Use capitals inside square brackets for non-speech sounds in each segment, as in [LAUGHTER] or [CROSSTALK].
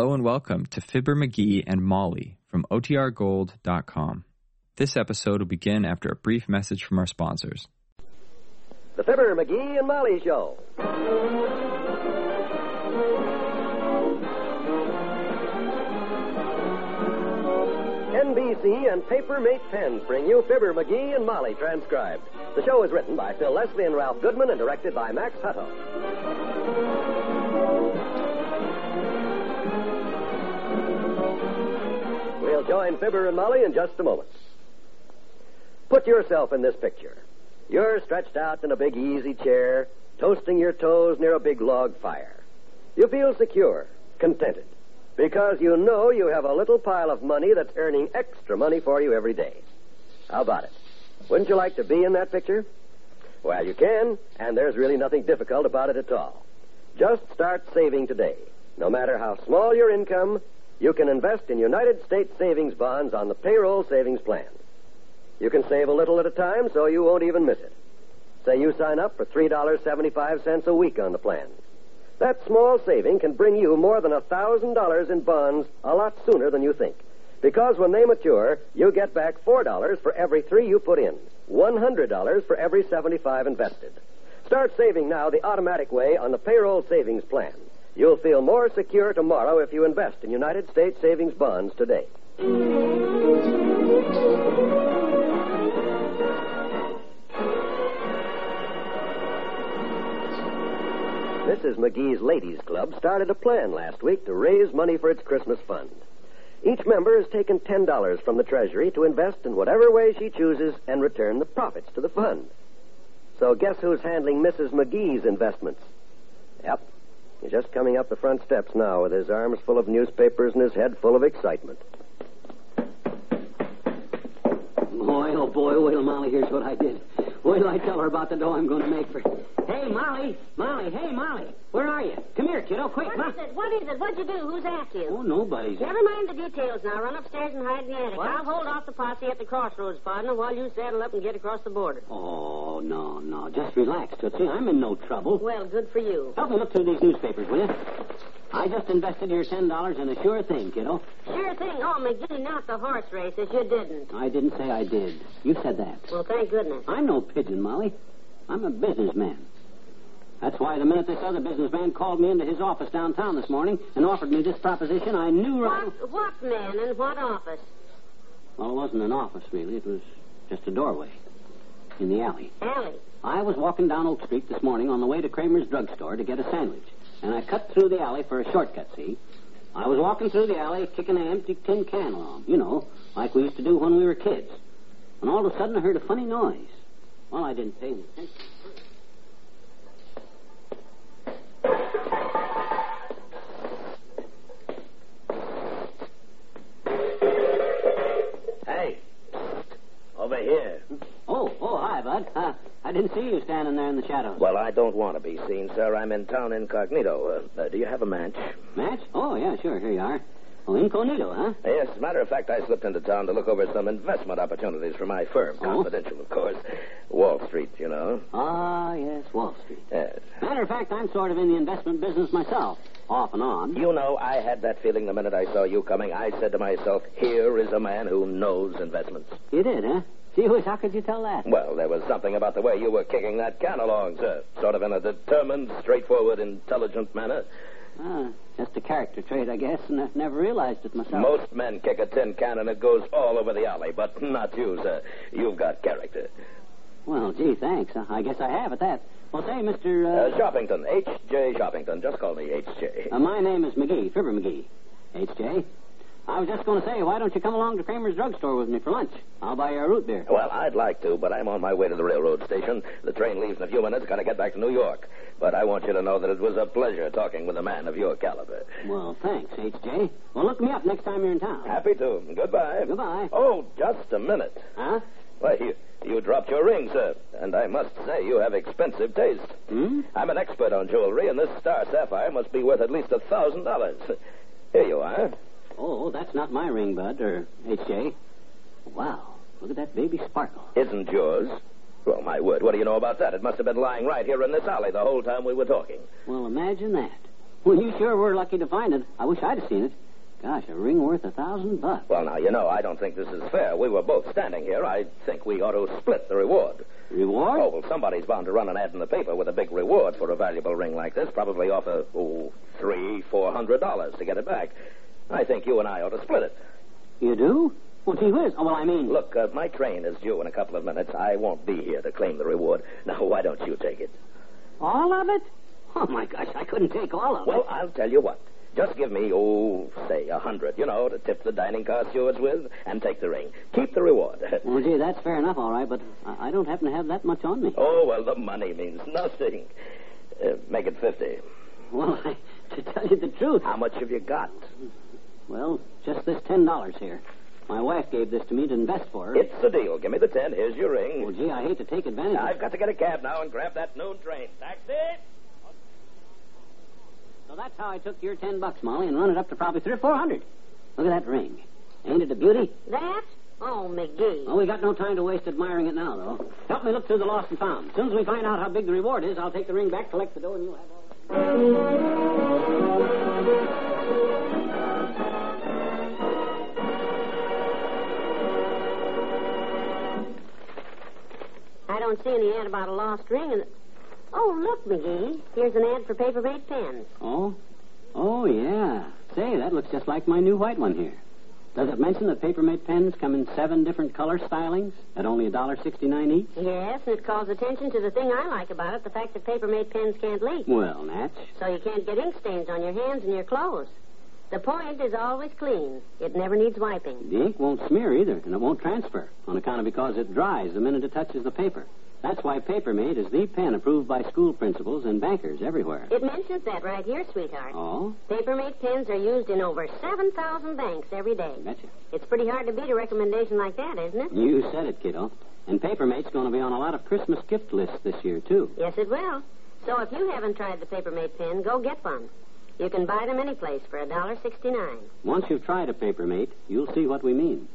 Hello and welcome to Fibber McGee and Molly from OTRGold.com. This episode will begin after a brief message from our sponsors. The Fibber, McGee, and Molly Show. NBC and Papermate Pens bring you Fibber, McGee, and Molly transcribed. The show is written by Phil Leslie and Ralph Goodman and directed by Max Hutto. We'll join Fibber and Molly in just a moment. Put yourself in this picture. You're stretched out in a big easy chair, toasting your toes near a big log fire. You feel secure, contented, because you know you have a little pile of money that's earning extra money for you every day. How about it? Wouldn't you like to be in that picture? Well, you can, and there's really nothing difficult about it at all. Just start saving today. No matter how small your income, you can invest in United States savings bonds on the payroll savings plan. You can save a little at a time so you won't even miss it. Say you sign up for $3.75 a week on the plan. That small saving can bring you more than $1,000 in bonds a lot sooner than you think. Because when they mature, you get back $4 for every three you put in, $100 for every 75 invested. Start saving now the automatic way on the payroll savings plan. You'll feel more secure tomorrow if you invest in United States savings bonds today. Mrs. McGee's Ladies Club started a plan last week to raise money for its Christmas fund. Each member has taken $10 from the Treasury to invest in whatever way she chooses and return the profits to the fund. So guess who's handling Mrs. McGee's investments? Yep. He's just coming up the front steps now with his arms full of newspapers and his head full of excitement. Boy, oh boy, oh wait till Molly hears what I did. Wait till I tell her about the dough I'm going to make for. You? Hey, Molly, Molly, hey, Molly, where are you? Come here, kiddo, quick. What Ma- is it? What is it? What'd you do? Who's after you? Oh, nobody's. Never mind the details now. Run upstairs and hide in the attic. What? I'll hold off the posse at the crossroads, partner, while you saddle up and get across the border. Oh, no, no. Just relax, Tootsie. I'm in no trouble. Well, good for you. Help me look through these newspapers, will you? I just invested your ten dollars in a sure thing, kiddo. Sure thing. Oh, McGee, not the horse races. You didn't. I didn't say I did. You said that. Well, thank goodness. I'm no pigeon, Molly. I'm a businessman. That's why the minute this other businessman called me into his office downtown this morning and offered me this proposition, I knew right. What, what man and what office? Well, it wasn't an office, really. It was just a doorway in the alley. Allie. I was walking down Oak Street this morning on the way to Kramer's drugstore to get a sandwich. And I cut through the alley for a shortcut, see? I was walking through the alley kicking an empty tin can along, you know, like we used to do when we were kids. And all of a sudden I heard a funny noise. Well, I didn't pay any attention. Hey, over here. Oh, oh, hi, Bud. Uh, I didn't see you standing there in the shadows. Well, I don't want to be seen, sir. I'm in town incognito. Uh, uh, do you have a match? Match? Oh, yeah, sure. Here you are. Oh, incognito, huh? Yes, as a matter of fact, I slipped into town to look over some investment opportunities for my firm. Oh? Confidential, of course. Wall Street, you know. Ah, yes, Wall Street. Yes. Matter of fact, I'm sort of in the investment business myself, off and on. You know, I had that feeling the minute I saw you coming. I said to myself, here is a man who knows investments. You did, huh? Gee whiz, how could you tell that? Well, there was something about the way you were kicking that can along, sir. Sort of in a determined, straightforward, intelligent manner. Ah, just a character trait, I guess, and I've never realized it myself. Most men kick a tin can and it goes all over the alley, but not you, sir. You've got character. Well, gee, thanks. Uh, I guess I have at that. Well, say, Mr. Uh, Uh, Shoppington, H.J. Shoppington. Just call me H.J. uh, my name is McGee, Fibber McGee. H.J. I was just going to say, why don't you come along to Kramer's drugstore with me for lunch? I'll buy you a root beer. Well, I'd like to, but I'm on my way to the railroad station. The train leaves in a few minutes. Got to get back to New York. But I want you to know that it was a pleasure talking with a man of your caliber. Well, thanks, H.J. Well, look me up next time you're in town. Happy to. Goodbye. Goodbye. Oh, just a minute. Huh? Why, you, you dropped your ring, sir. And I must say, you have expensive taste. Hmm? I'm an expert on jewelry, and this star sapphire must be worth at least a thousand dollars. Here you are. Oh, that's not my ring, Bud, or H.J. Wow, look at that baby sparkle. Isn't yours? Well, my word, what do you know about that? It must have been lying right here in this alley the whole time we were talking. Well, imagine that. Well, you sure were lucky to find it. I wish I'd have seen it. Gosh, a ring worth a thousand bucks. Well, now, you know, I don't think this is fair. We were both standing here. I think we ought to split the reward. Reward? Oh, well, somebody's bound to run an ad in the paper with a big reward for a valuable ring like this. Probably offer, oh, three, four hundred dollars to get it back. I think you and I ought to split it. You do? Well, gee whiz. Oh, well, I mean... Look, uh, my train is due in a couple of minutes. I won't be here to claim the reward. Now, why don't you take it? All of it? Oh, my gosh, I couldn't take all of Well, it. Well, I'll tell you what. Just give me, oh, say, a hundred, you know, to tip the dining car stewards with, and take the ring. Keep the reward. [LAUGHS] Well, gee, that's fair enough, all right, but I don't happen to have that much on me. oh, well, the money means nothing. Uh, make it fifty. Well, I, [LAUGHS] to tell you the truth, How much have you got? Well, just this ten dollars here. My wife gave this to me to invest for her. It's the deal. Give me the ten. Here's your ring. Well, gee, I hate to take advantage of I've got to get a cab now and grab that noon train. Taxi! So that's how I took your ten bucks, Molly, and run it up to probably three or four hundred. Look at that ring. Ain't it a beauty? That? Oh, McGee. Oh, we got no time to waste admiring it now, though. Help me look through the lost and found. As soon as we find out how big the reward is, I'll take the ring back, collect the dough, and you'll have all. Don't see any ad about a lost ring. And oh, look, McGee. Here's an ad for Paper Mate pens. Oh? Oh, yeah. Say, that looks just like my new white one here. Does it mention that Paper Mate pens come in seven different color stylings at only a dollar sixty-nine each? Yes, and it calls attention to the thing I like about it, the fact that Paper Mate pens can't leak. Well, Natch. So you can't get ink stains on your hands and your clothes. The point is always clean. It never needs wiping. The ink won't smear either, and it won't transfer on account of because it dries the minute it touches the paper. That's why Papermate is the pen approved by school principals and bankers everywhere. It mentions that right here, sweetheart. Oh, Paper Mate pens are used in over 7,000 banks every day. betcha. It's pretty hard to beat a recommendation like that, isn't it? You said it, kiddo. And Papermate's going to be on a lot of Christmas gift lists this year, too. Yes, it will. So if you haven't tried the Paper Mate pen, go get one. You can buy them any place for $1.69. Once you've tried a paper mate, you'll see what we mean.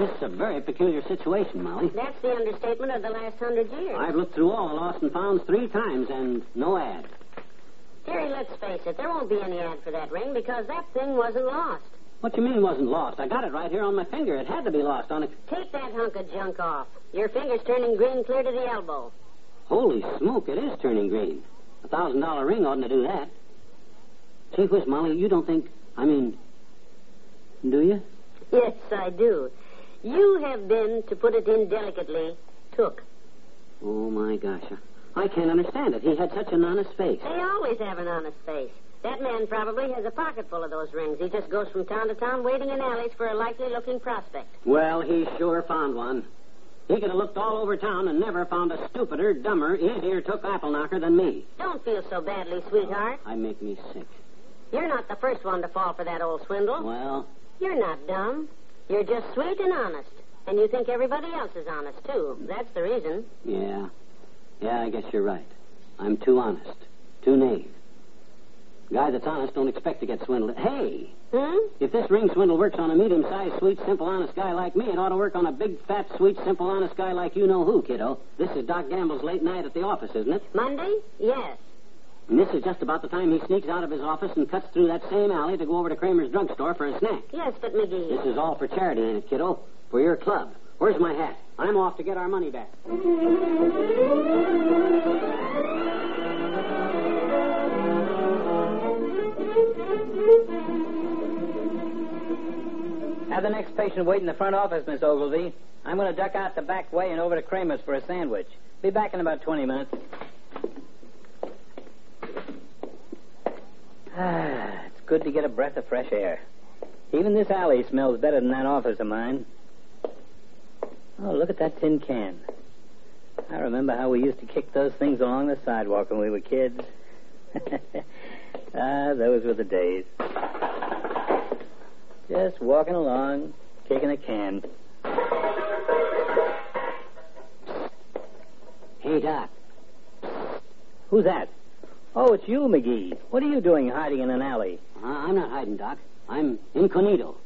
This is a very peculiar situation, Molly. That's the understatement of the last hundred years. I've looked through all the lost and founds three times and no ad. Terry, let's face it, there won't be any ad for that ring because that thing wasn't lost. What you mean wasn't lost? I got it right here on my finger. It had to be lost on a. Take that hunk of junk off. Your finger's turning green clear to the elbow. Holy smoke! It is turning green. A thousand dollar ring oughtn't to do that. Gee whiz, Molly, you don't think? I mean, do you? Yes, I do. You have been, to put it indelicately, took. Oh my gosh, I can't understand it. He had such an honest face. They always have an honest face. That man probably has a pocket full of those rings. He just goes from town to town waiting in alleys for a likely looking prospect. Well, he sure found one. He could have looked all over town and never found a stupider, dumber, easier took apple knocker than me. Don't feel so badly, sweetheart. I make me sick. You're not the first one to fall for that old swindle. Well, You're not dumb. You're just sweet and honest. And you think everybody else is honest, too. That's the reason. yeah. Yeah, I guess you're right. I'm too honest. Too naive. Guy that's honest don't expect to get swindled. Hey, Hmm? if this ring swindle works on a medium-sized, sweet, simple, honest guy like me, it ought to work on a big, fat, sweet, simple, honest guy like you know who, kiddo. This is Doc Gamble's late night at the office, isn't it? Monday? Yes. And this is just about the time he sneaks out of his office and cuts through that same alley to go over to Kramer's drugstore for a snack. Yes, but McGee. This is all for charity, ain't it, kiddo? For your club. Where's my hat? I'm off to get our money back. [LAUGHS] the next patient wait in the front office, Miss Ogilvy. I'm going to duck out the back way and over to Kramer's for a sandwich. Be back in about 20 minutes. Ah, [SIGHS] it's good to get a breath of fresh air. Even this alley smells better than that office of mine. Oh, look at that tin can. I remember how we used to kick those things along the sidewalk when we were kids. [LAUGHS] ah, those were the days. Just walking along, kicking a can. Hey, Doc. Who's that? Oh, it's you, McGee. What are you doing hiding in an alley? Uh, I'm not hiding, Doc. I'm incognito.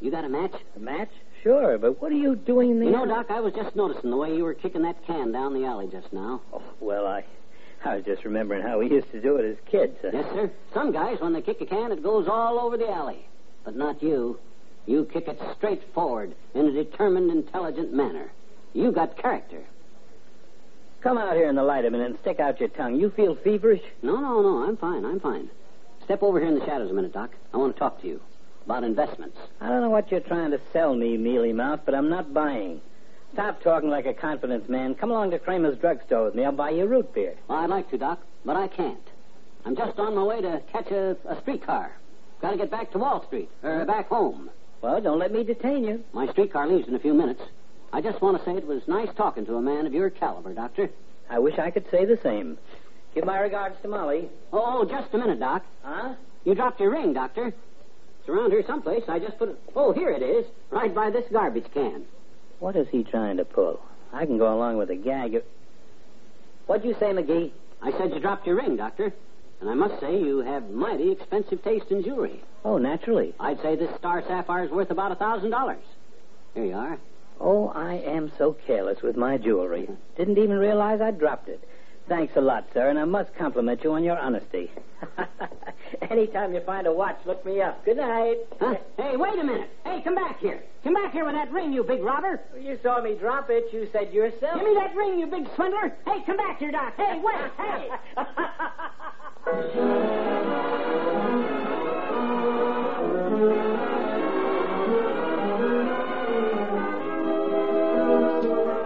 You got a match? A match? sure, but what are you doing in the You know, alley? Doc, I was just noticing the way you were kicking that can down the alley just now. Oh, well, I, I was just remembering how we used to do it as kids. Uh, Yes, sir. Some guys, when they kick a can, it goes all over the alley. But not you. You kick it straight forward in a determined, intelligent manner. You got character. Come out here in the light a minute and stick out your tongue. You feel feverish? No, no, no. I'm fine. I'm fine. Step over here in the shadows a minute, Doc. I want to talk to you about investments. I don't know what you're trying to sell me, mealy mouth, but I'm not buying. Stop talking like a confidence man. Come along to Kramer's drugstore with me. I'll buy you root beer. Well, I'd like to, Doc, but I can't. I'm just on my way to catch a, a streetcar. Got to get back to Wall Street, or uh. back home. Well, don't let me detain you. My streetcar leaves in a few minutes. I just want to say it was nice talking to a man of your caliber, Doctor. I wish I could say the same. Give my regards to Molly. Oh, just a minute, Doc. Huh? You dropped your ring, Doctor. It's around here someplace. I just put it. Oh, here it is, right by this garbage can. What is he trying to pull? I can go along with a gag. What'd you say, McGee? I said you dropped your ring, Doctor. And I must say you have mighty expensive taste in jewelry. Oh, naturally. I'd say this star sapphire's worth about a thousand dollars. Here you are. Oh, I am so careless with my jewelry. [LAUGHS] Didn't even realize I dropped it. Thanks a lot, sir, and I must compliment you on your honesty. [LAUGHS] Anytime you find a watch, look me up. Good night. Huh? Hey, wait a minute. Hey, come back here. Come back here with that ring, you big robber. You saw me drop it. You said yourself. Give me that ring, you big swindler. Hey, come back here, Doc. Hey, wait. [LAUGHS] Hey.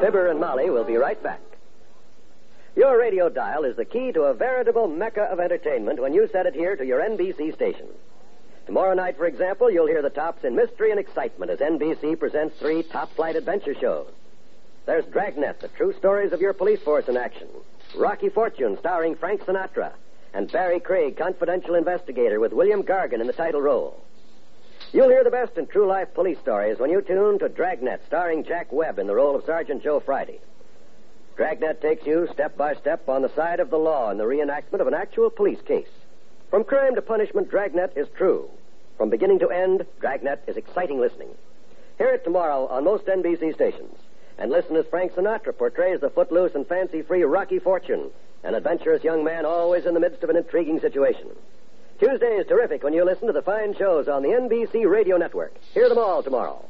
Fibber and Molly will be right back. Your radio dial is the key to a veritable mecca of entertainment when you set it here to your NBC station. Tomorrow night, for example, you'll hear the tops in mystery and excitement as NBC presents three top flight adventure shows. There's Dragnet, the true stories of your police force in action. Rocky Fortune, starring Frank Sinatra. And Barry Craig, confidential investigator, with William Gargan in the title role. You'll hear the best in true life police stories when you tune to Dragnet, starring Jack Webb in the role of Sergeant Joe Friday. Dragnet takes you step by step on the side of the law in the reenactment of an actual police case. From crime to punishment, Dragnet is true. From beginning to end, Dragnet is exciting listening. Hear it tomorrow on most NBC stations. And listen as Frank Sinatra portrays the footloose and fancy free Rocky Fortune, an adventurous young man always in the midst of an intriguing situation. Tuesday is terrific when you listen to the fine shows on the NBC Radio Network. Hear them all tomorrow.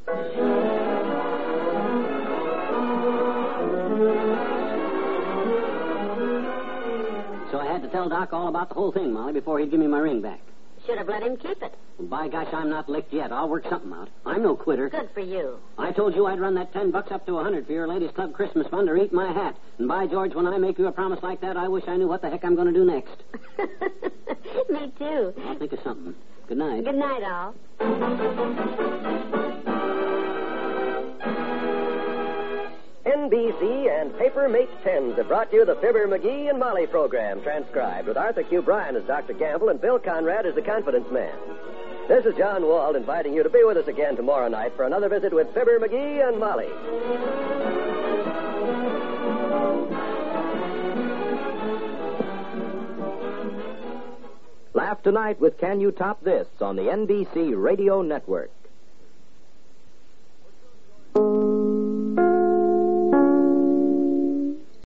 So I had to tell Doc all about the whole thing, Molly, before he'd give me my ring back. Should have let him keep it. By gosh, I'm not licked yet. I'll work something out. I'm no quitter. Good for you. I told you I'd run that ten bucks up to a hundred for your ladies' club Christmas fund or eat my hat. And by George, when I make you a promise like that, I wish I knew what the heck I'm going to do next. [LAUGHS] Me too. I'll think of something. Good night. Good night, all. NBC and Paper Mate Pens have brought you the Fibber, McGee, and Molly program, transcribed with Arthur Q. Bryan as Dr. Gamble and Bill Conrad as the confidence man. This is John Wald inviting you to be with us again tomorrow night for another visit with Fibber, McGee, and Molly. Laugh tonight with Can You Top This on the NBC Radio Network.